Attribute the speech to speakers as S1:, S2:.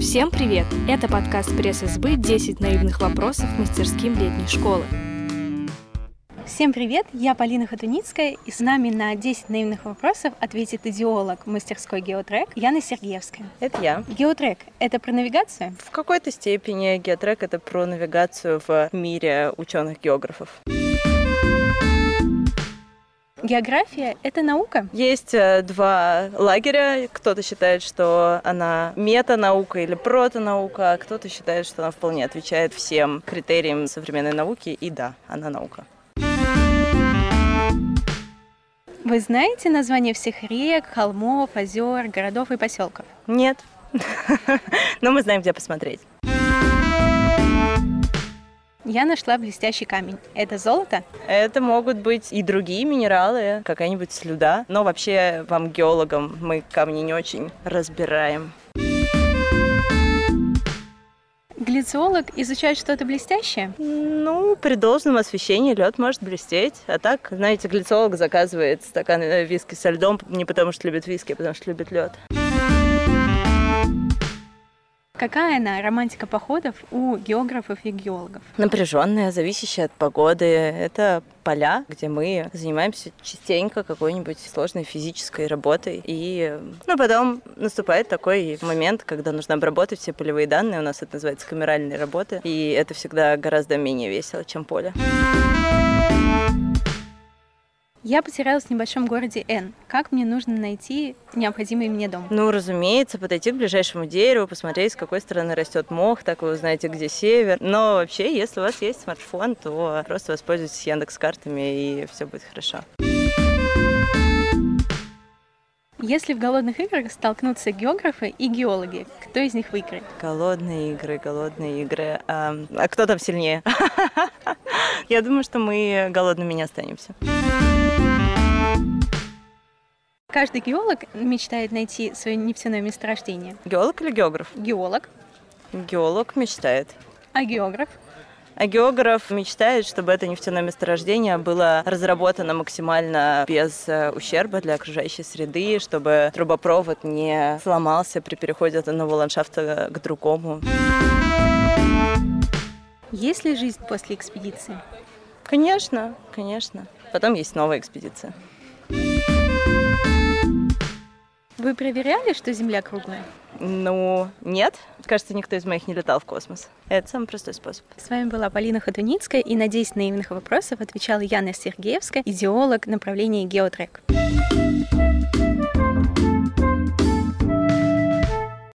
S1: Всем привет! Это подкаст пресс-СБ «10 наивных вопросов мастерским летней школы».
S2: Всем привет! Я Полина Хатуницкая, и с нами на 10 наивных вопросов ответит идеолог мастерской Геотрек Яна Сергеевская.
S3: Это я.
S2: Геотрек — это про навигацию?
S3: В какой-то степени геотрек — это про навигацию в мире ученых-географов.
S2: География — это наука?
S3: Есть э, два лагеря. Кто-то считает, что она метанаука или протонаука, а кто-то считает, что она вполне отвечает всем критериям современной науки. И да, она наука.
S2: Вы знаете название всех рек, холмов, озер, городов и поселков?
S3: Нет. Но мы знаем, где посмотреть.
S2: Я нашла блестящий камень. Это золото?
S3: Это могут быть и другие минералы, какая-нибудь слюда. Но вообще вам, геологам, мы камни не очень разбираем.
S2: Глициолог изучает что-то блестящее?
S3: Ну, при должном освещении лед может блестеть. А так, знаете, глициолог заказывает стакан э, виски со льдом не потому, что любит виски, а потому, что любит лед.
S2: Какая она романтика походов у географов и геологов?
S3: Напряженная, зависящая от погоды. Это поля, где мы занимаемся частенько какой-нибудь сложной физической работой. И ну, потом наступает такой момент, когда нужно обработать все полевые данные. У нас это называется камеральные работы. И это всегда гораздо менее весело, чем поле.
S2: Я потерялась в небольшом городе Н. Как мне нужно найти необходимый мне дом?
S3: Ну, разумеется, подойти к ближайшему дереву, посмотреть, с какой стороны растет мох, так вы узнаете, где север. Но вообще, если у вас есть смартфон, то просто воспользуйтесь Яндекс картами и все будет хорошо.
S2: Если в голодных играх столкнутся географы и геологи, кто из них выиграет?
S3: Голодные игры, голодные игры. А, а кто там сильнее? Я думаю, что мы голодными не останемся.
S2: Каждый геолог мечтает найти свое нефтяное месторождение.
S3: Геолог или географ?
S2: Геолог.
S3: Геолог мечтает.
S2: А географ?
S3: А географ мечтает, чтобы это нефтяное месторождение было разработано максимально без э, ущерба для окружающей среды, чтобы трубопровод не сломался при переходе от одного ландшафта к другому.
S2: Есть ли жизнь после экспедиции?
S3: Конечно, конечно. Потом есть новая экспедиция.
S2: Вы проверяли, что Земля круглая?
S3: Ну, нет. Кажется, никто из моих не летал в космос. Это самый простой способ.
S2: С вами была Полина Хатуницкая, и на 10 наивных вопросов отвечала Яна Сергеевская, идеолог направления Геотрек. thank you